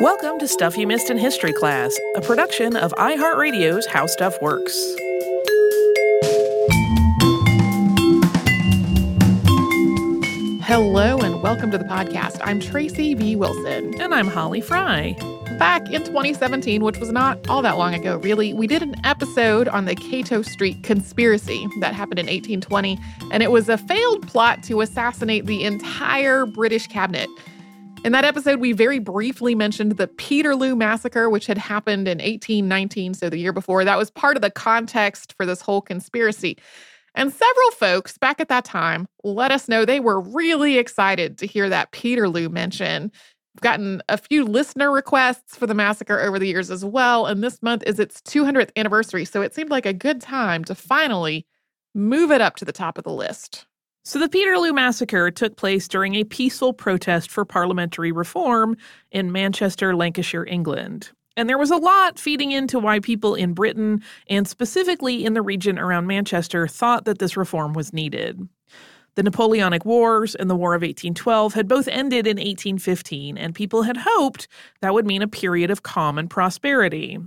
Welcome to Stuff You Missed in History Class, a production of iHeartRadio's How Stuff Works. Hello and welcome to the podcast. I'm Tracy V. Wilson. And I'm Holly Fry. Back in 2017, which was not all that long ago, really, we did an episode on the Cato Street conspiracy that happened in 1820, and it was a failed plot to assassinate the entire British cabinet. In that episode, we very briefly mentioned the Peterloo Massacre, which had happened in 1819, so the year before. That was part of the context for this whole conspiracy. And several folks back at that time let us know they were really excited to hear that Peterloo mention. We've gotten a few listener requests for the massacre over the years as well, and this month is its 200th anniversary, so it seemed like a good time to finally move it up to the top of the list. So, the Peterloo Massacre took place during a peaceful protest for parliamentary reform in Manchester, Lancashire, England. And there was a lot feeding into why people in Britain, and specifically in the region around Manchester, thought that this reform was needed. The Napoleonic Wars and the War of 1812 had both ended in 1815, and people had hoped that would mean a period of calm and prosperity.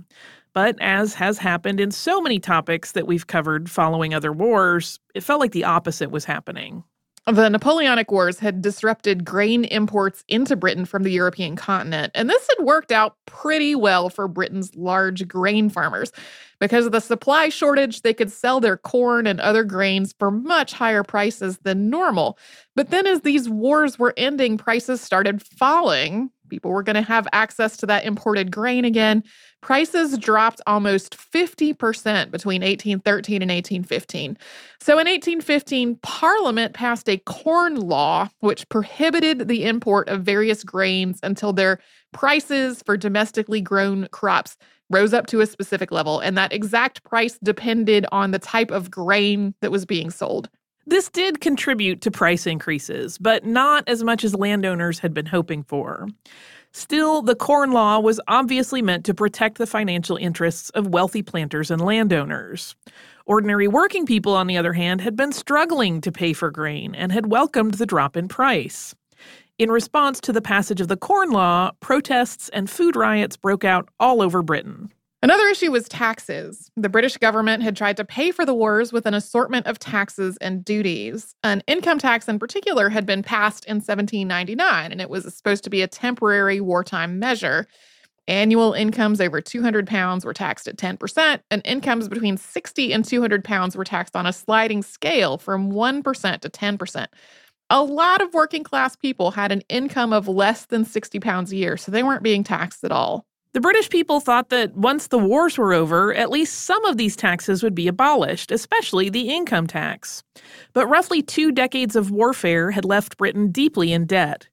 But as has happened in so many topics that we've covered following other wars, it felt like the opposite was happening. The Napoleonic Wars had disrupted grain imports into Britain from the European continent, and this had worked out pretty well for Britain's large grain farmers. Because of the supply shortage, they could sell their corn and other grains for much higher prices than normal. But then, as these wars were ending, prices started falling. People were going to have access to that imported grain again. Prices dropped almost 50% between 1813 and 1815. So in 1815, Parliament passed a corn law which prohibited the import of various grains until their prices for domestically grown crops rose up to a specific level. And that exact price depended on the type of grain that was being sold. This did contribute to price increases, but not as much as landowners had been hoping for. Still, the Corn Law was obviously meant to protect the financial interests of wealthy planters and landowners. Ordinary working people, on the other hand, had been struggling to pay for grain and had welcomed the drop in price. In response to the passage of the Corn Law, protests and food riots broke out all over Britain. Another issue was taxes. The British government had tried to pay for the wars with an assortment of taxes and duties. An income tax, in particular, had been passed in 1799, and it was supposed to be a temporary wartime measure. Annual incomes over 200 pounds were taxed at 10%, and incomes between 60 and 200 pounds were taxed on a sliding scale from 1% to 10%. A lot of working class people had an income of less than 60 pounds a year, so they weren't being taxed at all. The British people thought that once the wars were over, at least some of these taxes would be abolished, especially the income tax. But roughly two decades of warfare had left Britain deeply in debt.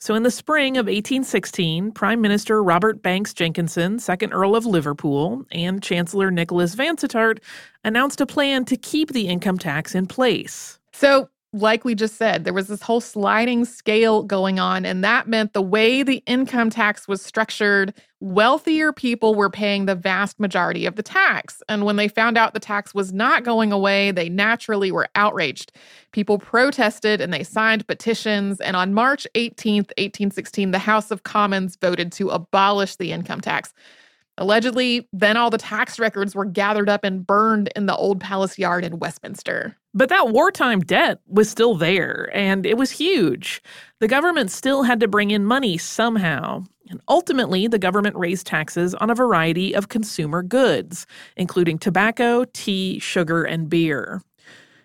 So in the spring of 1816, Prime Minister Robert Banks Jenkinson, 2nd Earl of Liverpool, and Chancellor Nicholas Vansittart announced a plan to keep the income tax in place. So like we just said, there was this whole sliding scale going on. And that meant the way the income tax was structured, wealthier people were paying the vast majority of the tax. And when they found out the tax was not going away, they naturally were outraged. People protested and they signed petitions. And on March 18th, 1816, the House of Commons voted to abolish the income tax. Allegedly, then all the tax records were gathered up and burned in the old palace yard in Westminster. But that wartime debt was still there, and it was huge. The government still had to bring in money somehow. And ultimately, the government raised taxes on a variety of consumer goods, including tobacco, tea, sugar, and beer.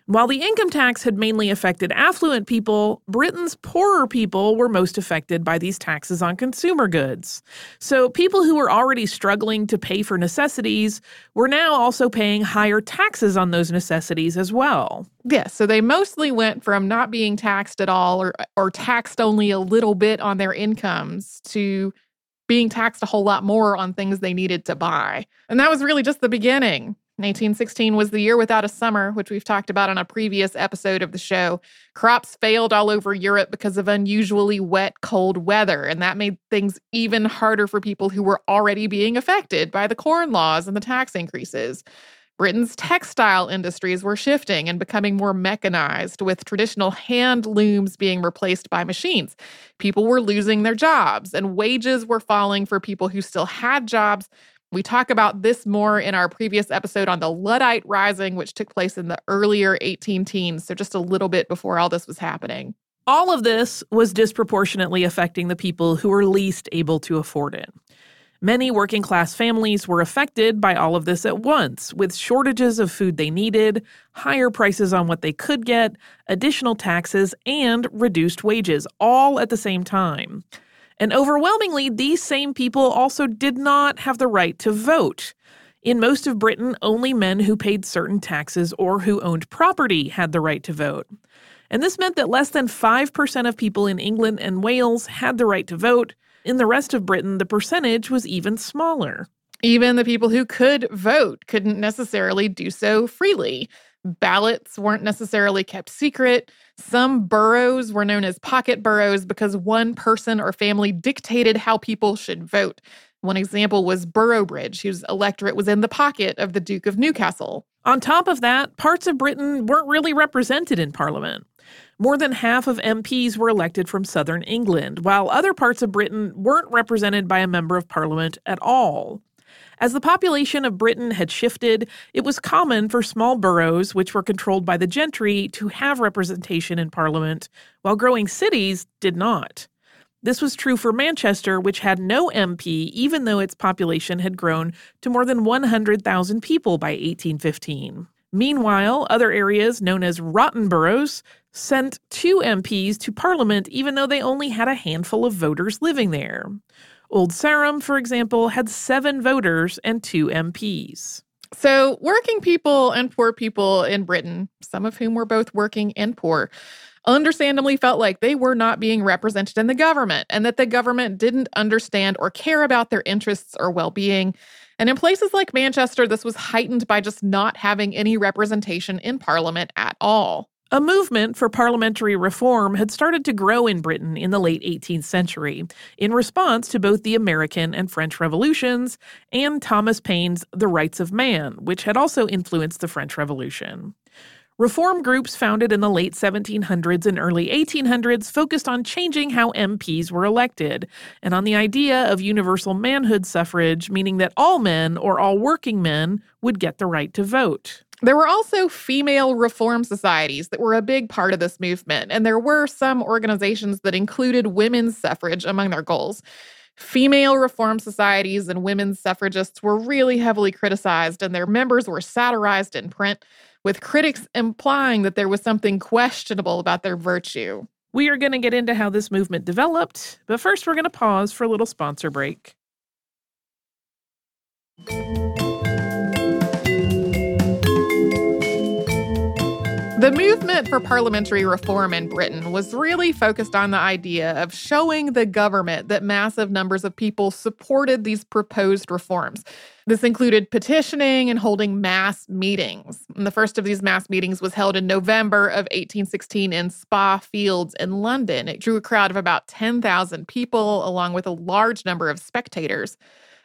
While the income tax had mainly affected affluent people, Britain's poorer people were most affected by these taxes on consumer goods. So people who were already struggling to pay for necessities were now also paying higher taxes on those necessities as well. Yes, yeah, so they mostly went from not being taxed at all or or taxed only a little bit on their incomes to being taxed a whole lot more on things they needed to buy. And that was really just the beginning. 1916 was the year without a summer, which we've talked about on a previous episode of the show. Crops failed all over Europe because of unusually wet, cold weather, and that made things even harder for people who were already being affected by the corn laws and the tax increases. Britain's textile industries were shifting and becoming more mechanized, with traditional hand looms being replaced by machines. People were losing their jobs, and wages were falling for people who still had jobs. We talk about this more in our previous episode on the Luddite Rising, which took place in the earlier 18 teens, so just a little bit before all this was happening. All of this was disproportionately affecting the people who were least able to afford it. Many working class families were affected by all of this at once, with shortages of food they needed, higher prices on what they could get, additional taxes, and reduced wages, all at the same time. And overwhelmingly, these same people also did not have the right to vote. In most of Britain, only men who paid certain taxes or who owned property had the right to vote. And this meant that less than 5% of people in England and Wales had the right to vote, in the rest of Britain, the percentage was even smaller. Even the people who could vote couldn't necessarily do so freely. Ballots weren't necessarily kept secret. Some boroughs were known as pocket boroughs because one person or family dictated how people should vote. One example was Boroughbridge, whose electorate was in the pocket of the Duke of Newcastle. On top of that, parts of Britain weren't really represented in Parliament. More than half of MPs were elected from southern England, while other parts of Britain weren't represented by a member of parliament at all. As the population of Britain had shifted, it was common for small boroughs, which were controlled by the gentry, to have representation in Parliament, while growing cities did not. This was true for Manchester, which had no MP, even though its population had grown to more than 100,000 people by 1815. Meanwhile, other areas known as rotten boroughs sent two MPs to Parliament even though they only had a handful of voters living there. Old Sarum, for example, had seven voters and two MPs. So, working people and poor people in Britain, some of whom were both working and poor, understandably felt like they were not being represented in the government and that the government didn't understand or care about their interests or well being. And in places like Manchester, this was heightened by just not having any representation in Parliament at all. A movement for parliamentary reform had started to grow in Britain in the late 18th century in response to both the American and French revolutions and Thomas Paine's The Rights of Man, which had also influenced the French Revolution. Reform groups founded in the late 1700s and early 1800s focused on changing how MPs were elected and on the idea of universal manhood suffrage, meaning that all men or all working men would get the right to vote. There were also female reform societies that were a big part of this movement, and there were some organizations that included women's suffrage among their goals. Female reform societies and women's suffragists were really heavily criticized, and their members were satirized in print, with critics implying that there was something questionable about their virtue. We are going to get into how this movement developed, but first we're going to pause for a little sponsor break. The movement for parliamentary reform in Britain was really focused on the idea of showing the government that massive numbers of people supported these proposed reforms. This included petitioning and holding mass meetings. And the first of these mass meetings was held in November of 1816 in Spa Fields in London. It drew a crowd of about 10,000 people, along with a large number of spectators.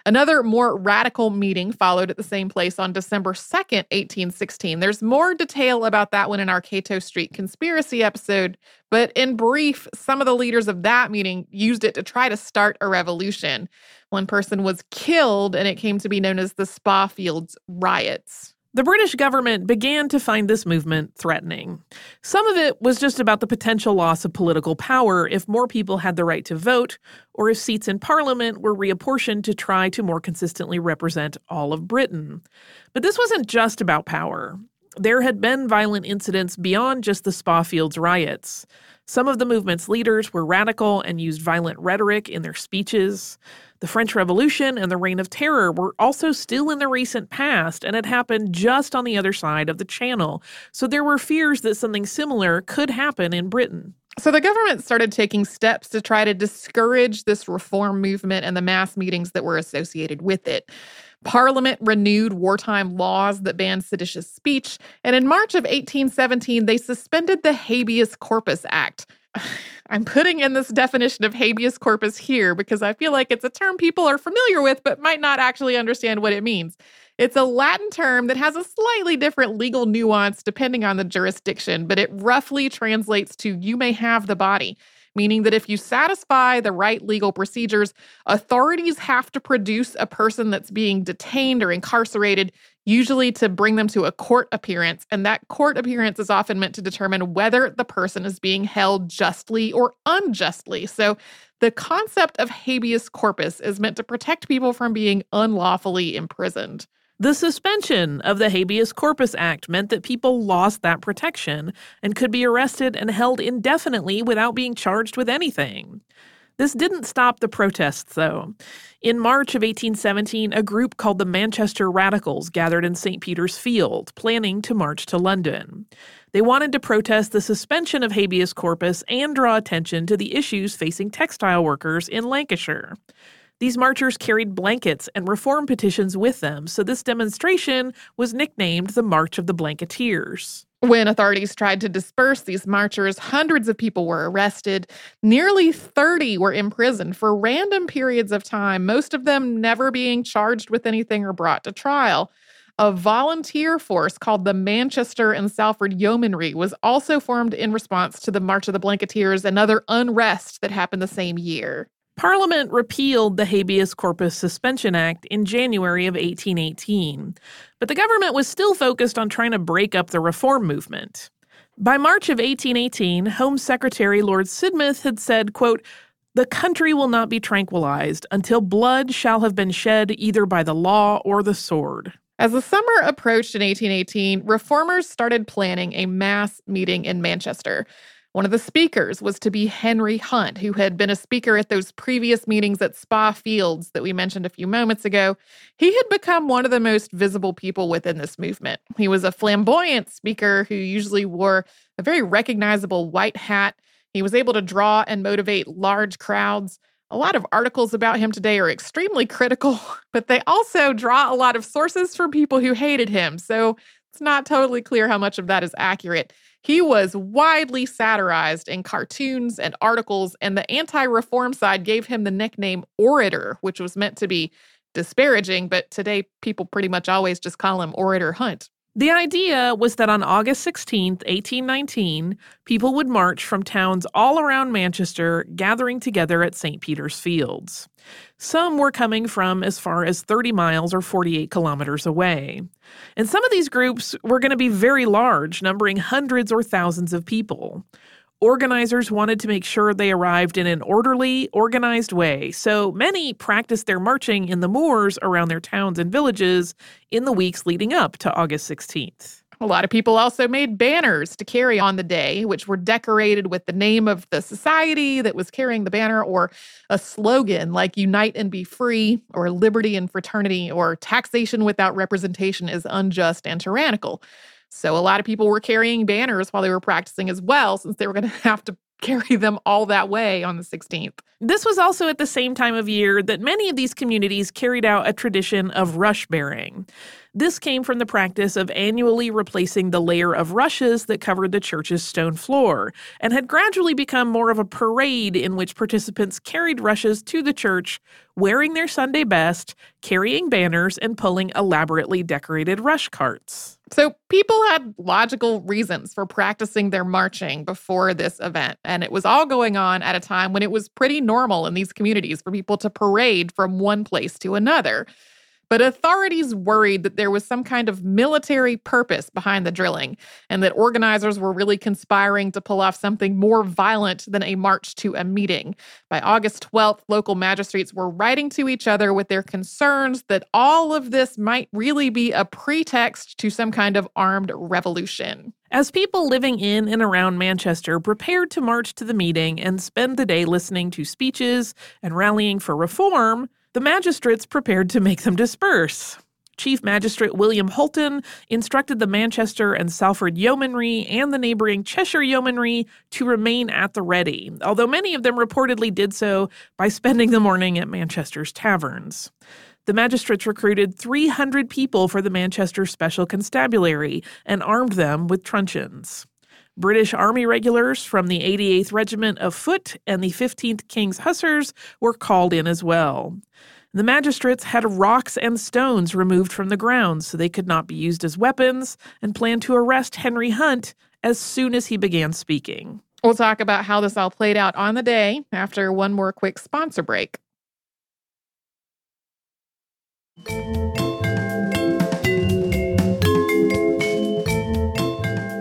Another more radical meeting followed at the same place on December 2nd, 1816. There's more detail about that one in our Cato Street conspiracy episode, but in brief, some of the leaders of that meeting used it to try to start a revolution. One person was killed, and it came to be known as the Spa Fields riots. The British government began to find this movement threatening. Some of it was just about the potential loss of political power if more people had the right to vote, or if seats in parliament were reapportioned to try to more consistently represent all of Britain. But this wasn't just about power. There had been violent incidents beyond just the Spa Fields riots. Some of the movement's leaders were radical and used violent rhetoric in their speeches. The French Revolution and the Reign of Terror were also still in the recent past and had happened just on the other side of the Channel, so there were fears that something similar could happen in Britain. So the government started taking steps to try to discourage this reform movement and the mass meetings that were associated with it. Parliament renewed wartime laws that banned seditious speech, and in March of 1817, they suspended the Habeas Corpus Act. I'm putting in this definition of habeas corpus here because I feel like it's a term people are familiar with but might not actually understand what it means. It's a Latin term that has a slightly different legal nuance depending on the jurisdiction, but it roughly translates to you may have the body meaning that if you satisfy the right legal procedures, authorities have to produce a person that's being detained or incarcerated, usually to bring them to a court appearance. And that court appearance is often meant to determine whether the person is being held justly or unjustly. So the concept of habeas corpus is meant to protect people from being unlawfully imprisoned. The suspension of the Habeas Corpus Act meant that people lost that protection and could be arrested and held indefinitely without being charged with anything. This didn't stop the protests, though. In March of 1817, a group called the Manchester Radicals gathered in St. Peter's Field, planning to march to London. They wanted to protest the suspension of habeas corpus and draw attention to the issues facing textile workers in Lancashire. These marchers carried blankets and reform petitions with them, so this demonstration was nicknamed the March of the Blanketeers. When authorities tried to disperse these marchers, hundreds of people were arrested. Nearly 30 were imprisoned for random periods of time, most of them never being charged with anything or brought to trial. A volunteer force called the Manchester and Salford Yeomanry was also formed in response to the March of the Blanketeers and other unrest that happened the same year. Parliament repealed the Habeas Corpus Suspension Act in January of 1818, but the government was still focused on trying to break up the reform movement. By March of 1818, Home Secretary Lord Sidmouth had said, quote, the country will not be tranquilized until blood shall have been shed either by the law or the sword. As the summer approached in 1818, reformers started planning a mass meeting in Manchester. One of the speakers was to be Henry Hunt, who had been a speaker at those previous meetings at Spa Fields that we mentioned a few moments ago. He had become one of the most visible people within this movement. He was a flamboyant speaker who usually wore a very recognizable white hat. He was able to draw and motivate large crowds. A lot of articles about him today are extremely critical, but they also draw a lot of sources from people who hated him. So it's not totally clear how much of that is accurate. He was widely satirized in cartoons and articles, and the anti reform side gave him the nickname Orator, which was meant to be disparaging, but today people pretty much always just call him Orator Hunt. The idea was that on August 16, 1819, people would march from towns all around Manchester, gathering together at St. Peter's Fields. Some were coming from as far as 30 miles or 48 kilometers away. And some of these groups were going to be very large, numbering hundreds or thousands of people. Organizers wanted to make sure they arrived in an orderly, organized way, so many practiced their marching in the moors around their towns and villages in the weeks leading up to August 16th. A lot of people also made banners to carry on the day, which were decorated with the name of the society that was carrying the banner or a slogan like Unite and Be Free, or Liberty and Fraternity, or Taxation without representation is unjust and tyrannical. So a lot of people were carrying banners while they were practicing as well, since they were going to have to carry them all that way on the 16th. This was also at the same time of year that many of these communities carried out a tradition of rush bearing. This came from the practice of annually replacing the layer of rushes that covered the church's stone floor, and had gradually become more of a parade in which participants carried rushes to the church, wearing their Sunday best, carrying banners, and pulling elaborately decorated rush carts. So, people had logical reasons for practicing their marching before this event, and it was all going on at a time when it was pretty normal in these communities for people to parade from one place to another. But authorities worried that there was some kind of military purpose behind the drilling and that organizers were really conspiring to pull off something more violent than a march to a meeting. By August 12th, local magistrates were writing to each other with their concerns that all of this might really be a pretext to some kind of armed revolution. As people living in and around Manchester prepared to march to the meeting and spend the day listening to speeches and rallying for reform, the magistrates prepared to make them disperse. Chief Magistrate William Hulton instructed the Manchester and Salford Yeomanry and the neighboring Cheshire Yeomanry to remain at the ready, although many of them reportedly did so by spending the morning at Manchester's taverns. The magistrates recruited 300 people for the Manchester Special Constabulary and armed them with truncheons. British Army regulars from the 88th Regiment of Foot and the 15th King's Hussars were called in as well. The magistrates had rocks and stones removed from the ground so they could not be used as weapons and planned to arrest Henry Hunt as soon as he began speaking. We'll talk about how this all played out on the day after one more quick sponsor break.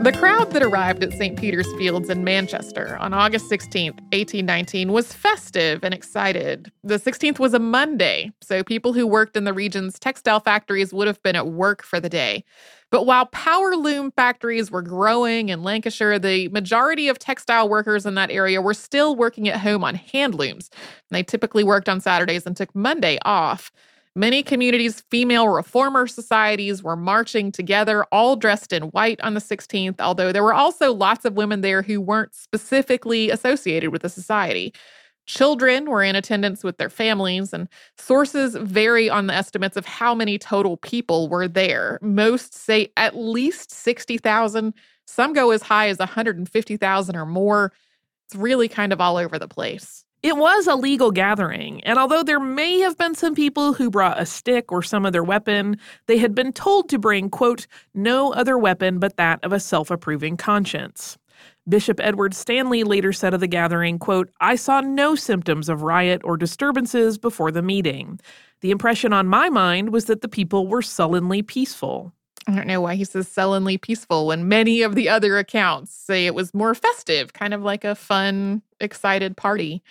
The crowd that arrived at St. Peter's Fields in Manchester on August 16th, 1819, was festive and excited. The 16th was a Monday, so people who worked in the region's textile factories would have been at work for the day. But while power loom factories were growing in Lancashire, the majority of textile workers in that area were still working at home on hand looms. They typically worked on Saturdays and took Monday off. Many communities' female reformer societies were marching together, all dressed in white on the 16th, although there were also lots of women there who weren't specifically associated with the society. Children were in attendance with their families, and sources vary on the estimates of how many total people were there. Most say at least 60,000, some go as high as 150,000 or more. It's really kind of all over the place. It was a legal gathering, and although there may have been some people who brought a stick or some other weapon, they had been told to bring, quote, no other weapon but that of a self approving conscience. Bishop Edward Stanley later said of the gathering, quote, I saw no symptoms of riot or disturbances before the meeting. The impression on my mind was that the people were sullenly peaceful. I don't know why he says sullenly peaceful when many of the other accounts say it was more festive, kind of like a fun, excited party.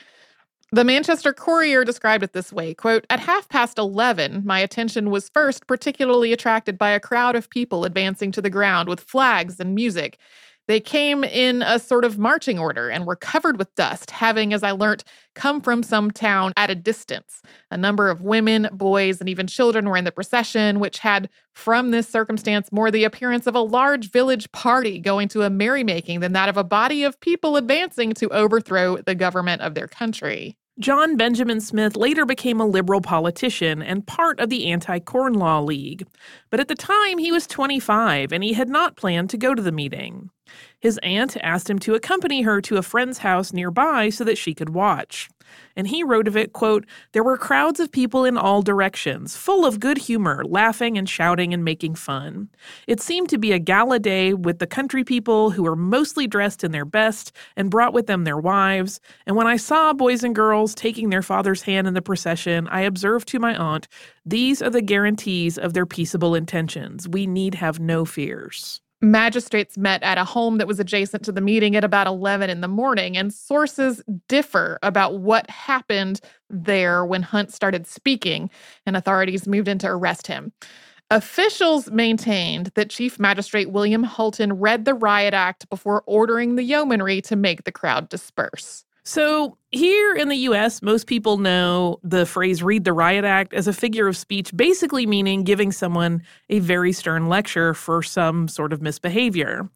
The Manchester Courier described it this way quote, At half past 11, my attention was first particularly attracted by a crowd of people advancing to the ground with flags and music. They came in a sort of marching order and were covered with dust, having, as I learnt, come from some town at a distance. A number of women, boys, and even children were in the procession, which had, from this circumstance, more the appearance of a large village party going to a merrymaking than that of a body of people advancing to overthrow the government of their country. John Benjamin Smith later became a liberal politician and part of the Anti Corn Law League. But at the time, he was 25 and he had not planned to go to the meeting. His aunt asked him to accompany her to a friend's house nearby so that she could watch. And he wrote of it, quote, There were crowds of people in all directions, full of good humor, laughing and shouting and making fun. It seemed to be a gala day with the country people who were mostly dressed in their best and brought with them their wives. And when I saw boys and girls taking their father's hand in the procession, I observed to my aunt, These are the guarantees of their peaceable intentions. We need have no fears. Magistrates met at a home that was adjacent to the meeting at about 11 in the morning, and sources differ about what happened there when Hunt started speaking and authorities moved in to arrest him. Officials maintained that Chief Magistrate William Hulton read the Riot Act before ordering the yeomanry to make the crowd disperse. So, here in the US, most people know the phrase read the riot act as a figure of speech, basically meaning giving someone a very stern lecture for some sort of misbehavior.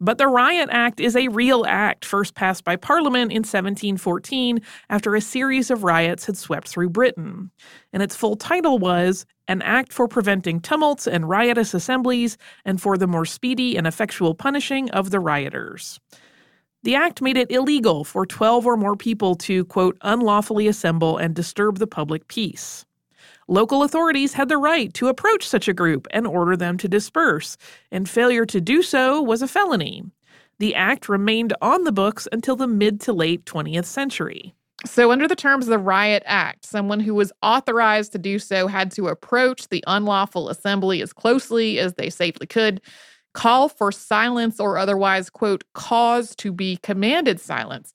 But the Riot Act is a real act, first passed by Parliament in 1714 after a series of riots had swept through Britain. And its full title was An Act for Preventing Tumults and Riotous Assemblies and for the More Speedy and Effectual Punishing of the Rioters. The act made it illegal for 12 or more people to, quote, unlawfully assemble and disturb the public peace. Local authorities had the right to approach such a group and order them to disperse, and failure to do so was a felony. The act remained on the books until the mid to late 20th century. So, under the terms of the Riot Act, someone who was authorized to do so had to approach the unlawful assembly as closely as they safely could call for silence or otherwise, quote, cause to be commanded silence.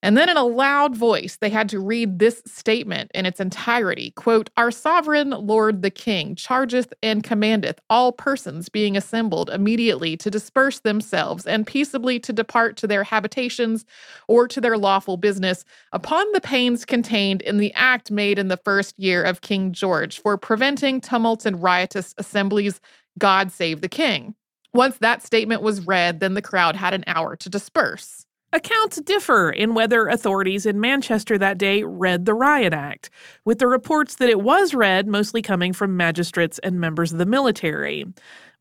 And then in a loud voice, they had to read this statement in its entirety quote, Our sovereign Lord the King chargeth and commandeth all persons being assembled immediately to disperse themselves and peaceably to depart to their habitations or to their lawful business upon the pains contained in the act made in the first year of King George for preventing tumults and riotous assemblies. God save the King. Once that statement was read, then the crowd had an hour to disperse. Accounts differ in whether authorities in Manchester that day read the Riot Act, with the reports that it was read mostly coming from magistrates and members of the military.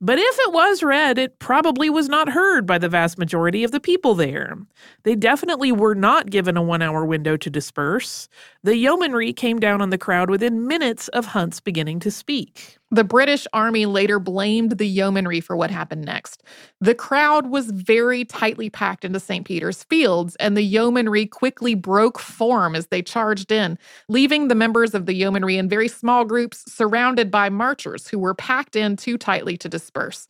But if it was read, it probably was not heard by the vast majority of the people there. They definitely were not given a one hour window to disperse. The yeomanry came down on the crowd within minutes of Hunt's beginning to speak. The British Army later blamed the yeomanry for what happened next. The crowd was very tightly packed into St. Peter's Fields, and the yeomanry quickly broke form as they charged in, leaving the members of the yeomanry in very small groups surrounded by marchers who were packed in too tightly to disperse.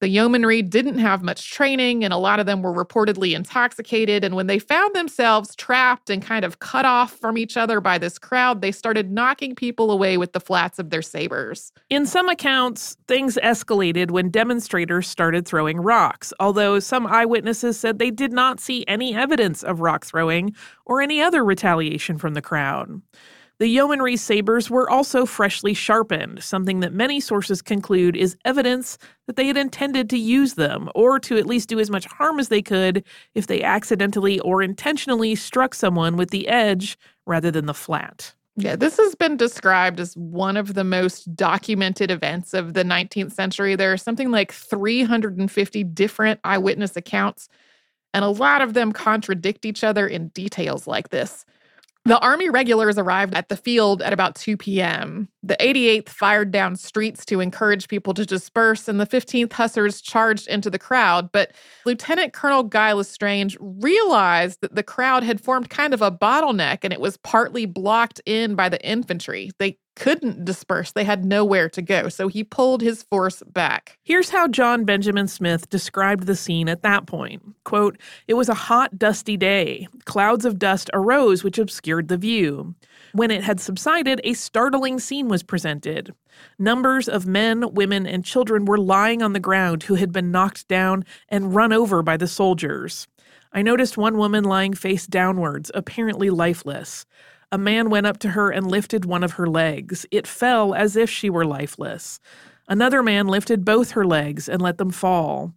The yeomanry didn't have much training, and a lot of them were reportedly intoxicated. And when they found themselves trapped and kind of cut off from each other by this crowd, they started knocking people away with the flats of their sabers. In some accounts, things escalated when demonstrators started throwing rocks, although some eyewitnesses said they did not see any evidence of rock throwing or any other retaliation from the crowd. The yeomanry sabers were also freshly sharpened, something that many sources conclude is evidence that they had intended to use them, or to at least do as much harm as they could if they accidentally or intentionally struck someone with the edge rather than the flat. Yeah, this has been described as one of the most documented events of the 19th century. There are something like 350 different eyewitness accounts, and a lot of them contradict each other in details like this. The Army regulars arrived at the field at about 2 p.m. The 88th fired down streets to encourage people to disperse, and the 15th Hussars charged into the crowd. But Lieutenant Colonel Guy L'Estrange realized that the crowd had formed kind of a bottleneck and it was partly blocked in by the infantry. They couldn't disperse. They had nowhere to go. So he pulled his force back. Here's how John Benjamin Smith described the scene at that point. Quote, It was a hot, dusty day. Clouds of dust arose which obscured the view. When it had subsided, a startling scene was presented. Numbers of men, women, and children were lying on the ground who had been knocked down and run over by the soldiers. I noticed one woman lying face downwards, apparently lifeless. A man went up to her and lifted one of her legs. It fell as if she were lifeless. Another man lifted both her legs and let them fall.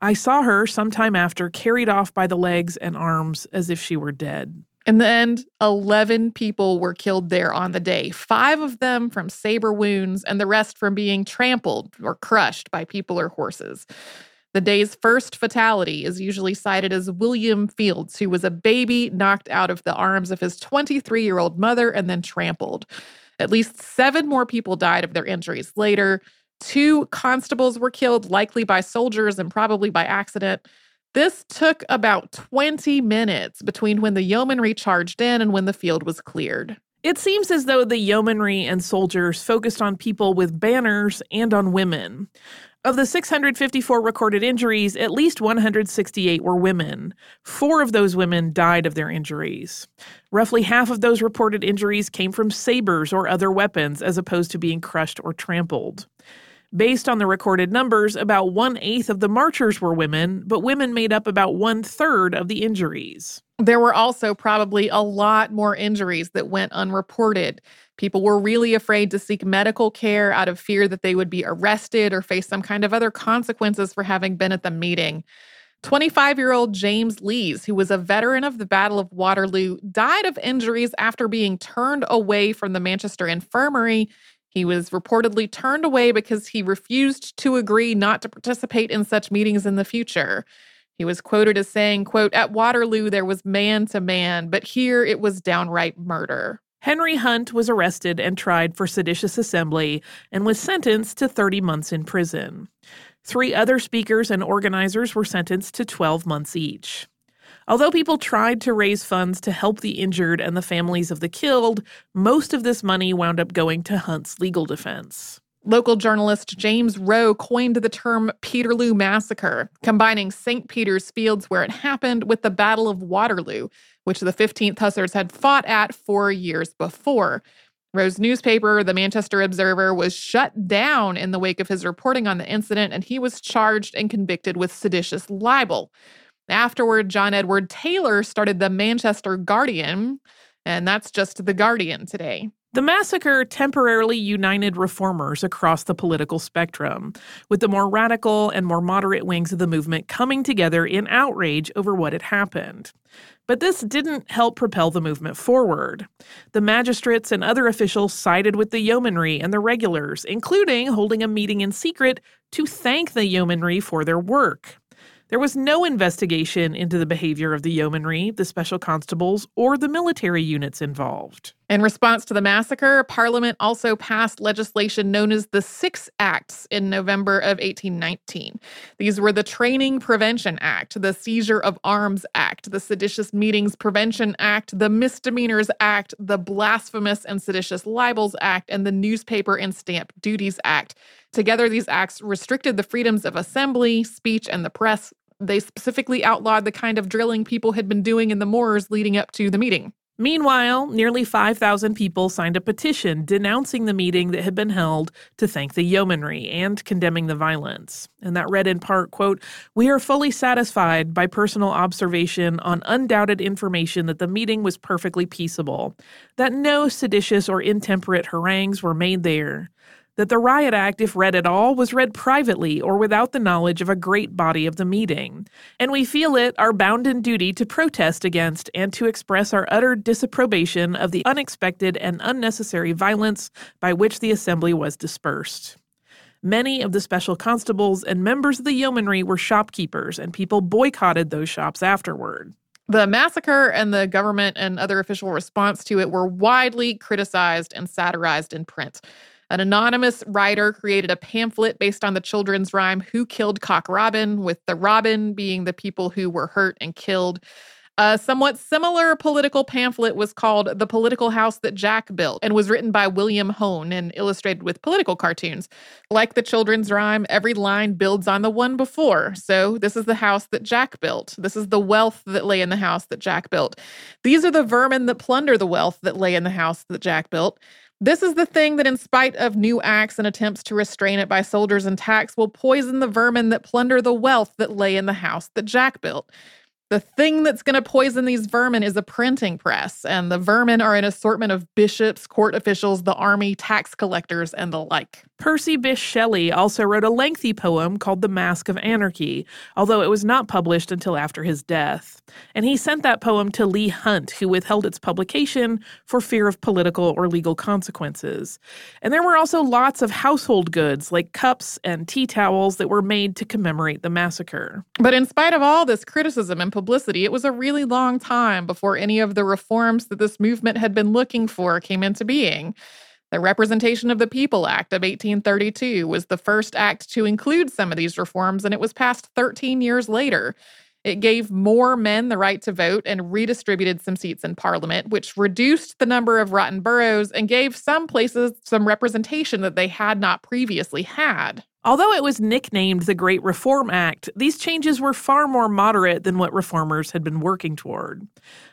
I saw her some time after carried off by the legs and arms as if she were dead. In the end, 11 people were killed there on the day, five of them from saber wounds, and the rest from being trampled or crushed by people or horses. The day's first fatality is usually cited as William Fildes, who was a baby knocked out of the arms of his 23 year old mother and then trampled. At least seven more people died of their injuries later. Two constables were killed, likely by soldiers and probably by accident. This took about 20 minutes between when the yeomanry charged in and when the field was cleared. It seems as though the yeomanry and soldiers focused on people with banners and on women. Of the 654 recorded injuries, at least 168 were women. Four of those women died of their injuries. Roughly half of those reported injuries came from sabers or other weapons, as opposed to being crushed or trampled. Based on the recorded numbers, about one eighth of the marchers were women, but women made up about one third of the injuries. There were also probably a lot more injuries that went unreported. People were really afraid to seek medical care out of fear that they would be arrested or face some kind of other consequences for having been at the meeting. 25 year old James Lees, who was a veteran of the Battle of Waterloo, died of injuries after being turned away from the Manchester Infirmary. He was reportedly turned away because he refused to agree not to participate in such meetings in the future. He was quoted as saying, quote, At Waterloo there was man to man, but here it was downright murder. Henry Hunt was arrested and tried for seditious assembly and was sentenced to 30 months in prison. Three other speakers and organizers were sentenced to 12 months each. Although people tried to raise funds to help the injured and the families of the killed, most of this money wound up going to Hunt's legal defense. Local journalist James Wroe coined the term Peterloo Massacre, combining St. Peter's Fields, where it happened, with the Battle of Waterloo, which the 15th Hussars had fought at four years before. Wroe's newspaper, the Manchester Observer, was shut down in the wake of his reporting on the incident, and he was charged and convicted with seditious libel. Afterward, John Edward Taylor started the Manchester Guardian, and that's just the Guardian today. The massacre temporarily united reformers across the political spectrum, with the more radical and more moderate wings of the movement coming together in outrage over what had happened. But this didn't help propel the movement forward. The magistrates and other officials sided with the yeomanry and the regulars, including holding a meeting in secret to thank the yeomanry for their work. There was no investigation into the behavior of the yeomanry, the special constables, or the military units involved. In response to the massacre, Parliament also passed legislation known as the Six Acts in November of 1819. These were the Training Prevention Act, the Seizure of Arms Act, the Seditious Meetings Prevention Act, the Misdemeanors Act, the Blasphemous and Seditious Libels Act, and the Newspaper and Stamp Duties Act. Together, these acts restricted the freedoms of assembly, speech, and the press. They specifically outlawed the kind of drilling people had been doing in the moors leading up to the meeting. Meanwhile, nearly 5,000 people signed a petition denouncing the meeting that had been held to thank the yeomanry and condemning the violence. And that read in part, quote, "We are fully satisfied by personal observation on undoubted information that the meeting was perfectly peaceable, that no seditious or intemperate harangues were made there, that the Riot Act, if read at all, was read privately or without the knowledge of a great body of the meeting. And we feel it our bounden duty to protest against and to express our utter disapprobation of the unexpected and unnecessary violence by which the assembly was dispersed. Many of the special constables and members of the yeomanry were shopkeepers, and people boycotted those shops afterward. The massacre and the government and other official response to it were widely criticized and satirized in print. An anonymous writer created a pamphlet based on the children's rhyme Who Killed Cock Robin, with the Robin being the people who were hurt and killed. A somewhat similar political pamphlet was called The Political House That Jack Built and was written by William Hone and illustrated with political cartoons. Like the children's rhyme, every line builds on the one before. So, this is the house that Jack built. This is the wealth that lay in the house that Jack built. These are the vermin that plunder the wealth that lay in the house that Jack built. This is the thing that, in spite of new acts and attempts to restrain it by soldiers and tax, will poison the vermin that plunder the wealth that lay in the house that Jack built. The thing that's going to poison these vermin is a printing press, and the vermin are an assortment of bishops, court officials, the army, tax collectors, and the like. Percy Bysshe Shelley also wrote a lengthy poem called The Mask of Anarchy, although it was not published until after his death. And he sent that poem to Leigh Hunt, who withheld its publication for fear of political or legal consequences. And there were also lots of household goods like cups and tea towels that were made to commemorate the massacre. But in spite of all this criticism and publicity, it was a really long time before any of the reforms that this movement had been looking for came into being. The Representation of the People Act of 1832 was the first act to include some of these reforms, and it was passed 13 years later. It gave more men the right to vote and redistributed some seats in parliament, which reduced the number of rotten boroughs and gave some places some representation that they had not previously had. Although it was nicknamed the Great Reform Act, these changes were far more moderate than what reformers had been working toward.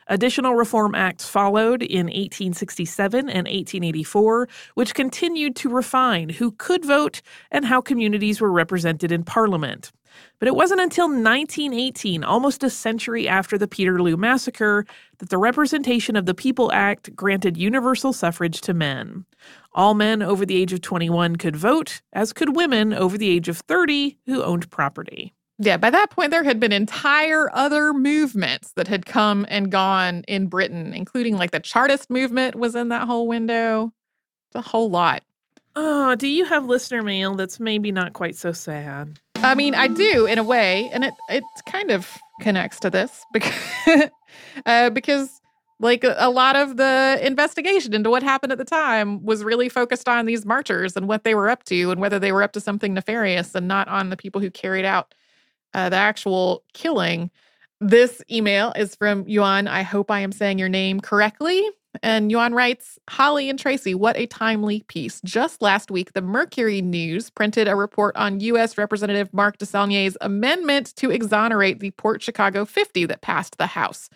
Additional reform acts followed in 1867 and 1884, which continued to refine who could vote and how communities were represented in Parliament. But it wasn't until 1918, almost a century after the Peterloo Massacre, that the Representation of the People Act granted universal suffrage to men. All men over the age of 21 could vote, as could women over the age of 30 who owned property. Yeah, by that point, there had been entire other movements that had come and gone in Britain, including like the Chartist movement was in that whole window. It's a whole lot. Oh, do you have listener mail that's maybe not quite so sad? I mean, I do in a way, and it it kind of connects to this because uh, because like a, lot of the investigation into what happened at the time was really focused on these marchers and what they were up to and whether they were up to something nefarious and not on the people who carried out uh, the actual killing. This email is from Yuan. I hope I am saying your name correctly. And Yuan writes Holly and Tracy, what a timely piece. Just last week, the Mercury News printed a report on U.S. Representative Mark DeSaulnier's amendment to exonerate the Port Chicago 50 that passed the House.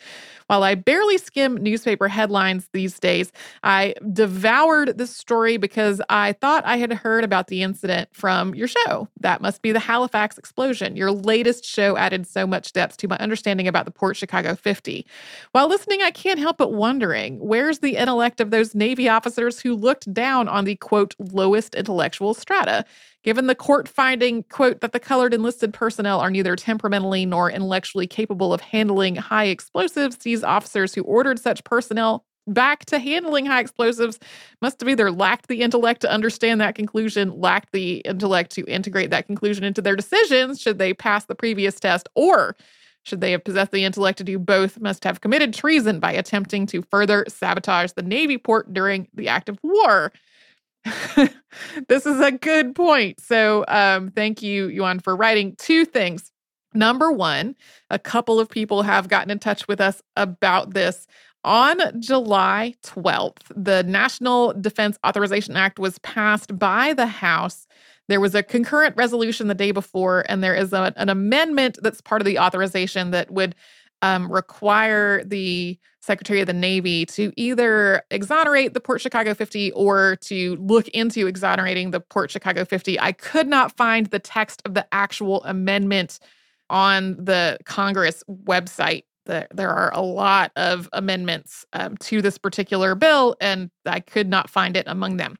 While I barely skim newspaper headlines these days, I devoured this story because I thought I had heard about the incident from your show. That must be the Halifax explosion. Your latest show added so much depth to my understanding about the Port Chicago 50. While listening, I can't help but wondering where where's the intellect of those Navy officers who looked down on the quote lowest intellectual strata? Given the court finding, quote, that the colored enlisted personnel are neither temperamentally nor intellectually capable of handling high explosives, these officers who ordered such personnel back to handling high explosives must have either lacked the intellect to understand that conclusion, lacked the intellect to integrate that conclusion into their decisions should they pass the previous test, or should they have possessed the intellect to do both, must have committed treason by attempting to further sabotage the Navy port during the act of war. this is a good point. So, um, thank you, Yuan, for writing two things. Number one, a couple of people have gotten in touch with us about this. On July 12th, the National Defense Authorization Act was passed by the House. There was a concurrent resolution the day before, and there is a, an amendment that's part of the authorization that would um, require the Secretary of the Navy to either exonerate the Port Chicago 50 or to look into exonerating the Port Chicago 50. I could not find the text of the actual amendment on the Congress website. The, there are a lot of amendments um, to this particular bill, and I could not find it among them.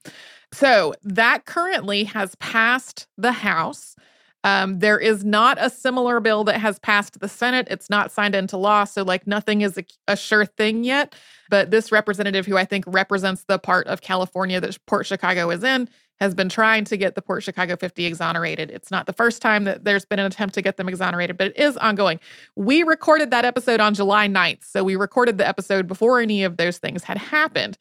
So that currently has passed the House. Um, there is not a similar bill that has passed the Senate. It's not signed into law. So, like, nothing is a, a, sure thing yet. But this representative, who I think represents the part of California that Port Chicago is in, has been trying to get the Port Chicago 50 exonerated. It's not the first time that there's been an attempt to get them exonerated, but it is ongoing. We recorded that episode on July 9th. So, we recorded the episode before any of those things had happened.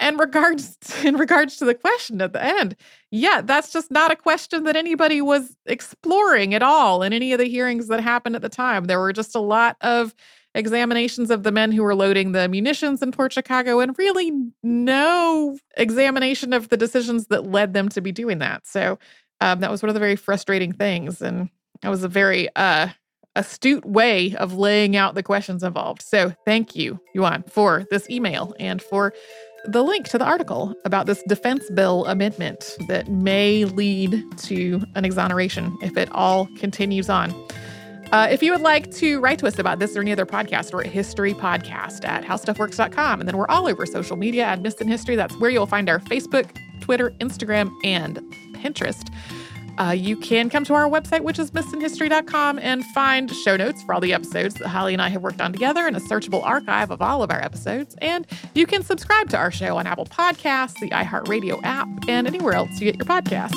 And regards in regards to the question at the end, yeah, that's just not a question that anybody was exploring at all in any of the hearings that happened at the time. There were just a lot of examinations of the men who were loading the munitions in Port Chicago and really no examination of the decisions that led them to be doing that. So um, that was one of the very frustrating things. And that was a very uh, astute way of laying out the questions involved. So thank you, Yuan, for this email and for the link to the article about this defense bill amendment that may lead to an exoneration if it all continues on. Uh, if you would like to write to us about this or any other podcast, we're at historypodcast at howstuffworks.com. And then we're all over social media at in History. That's where you'll find our Facebook, Twitter, Instagram, and Pinterest. Uh, you can come to our website, which is missedinhistory.com, and find show notes for all the episodes that Holly and I have worked on together and a searchable archive of all of our episodes. And you can subscribe to our show on Apple Podcasts, the iHeartRadio app, and anywhere else you get your podcast.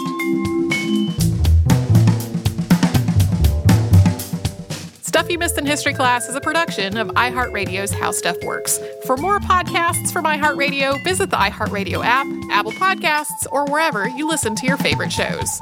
Stuff You Missed in History Class is a production of iHeartRadio's How Stuff Works. For more podcasts from iHeartRadio, visit the iHeartRadio app, Apple Podcasts, or wherever you listen to your favorite shows.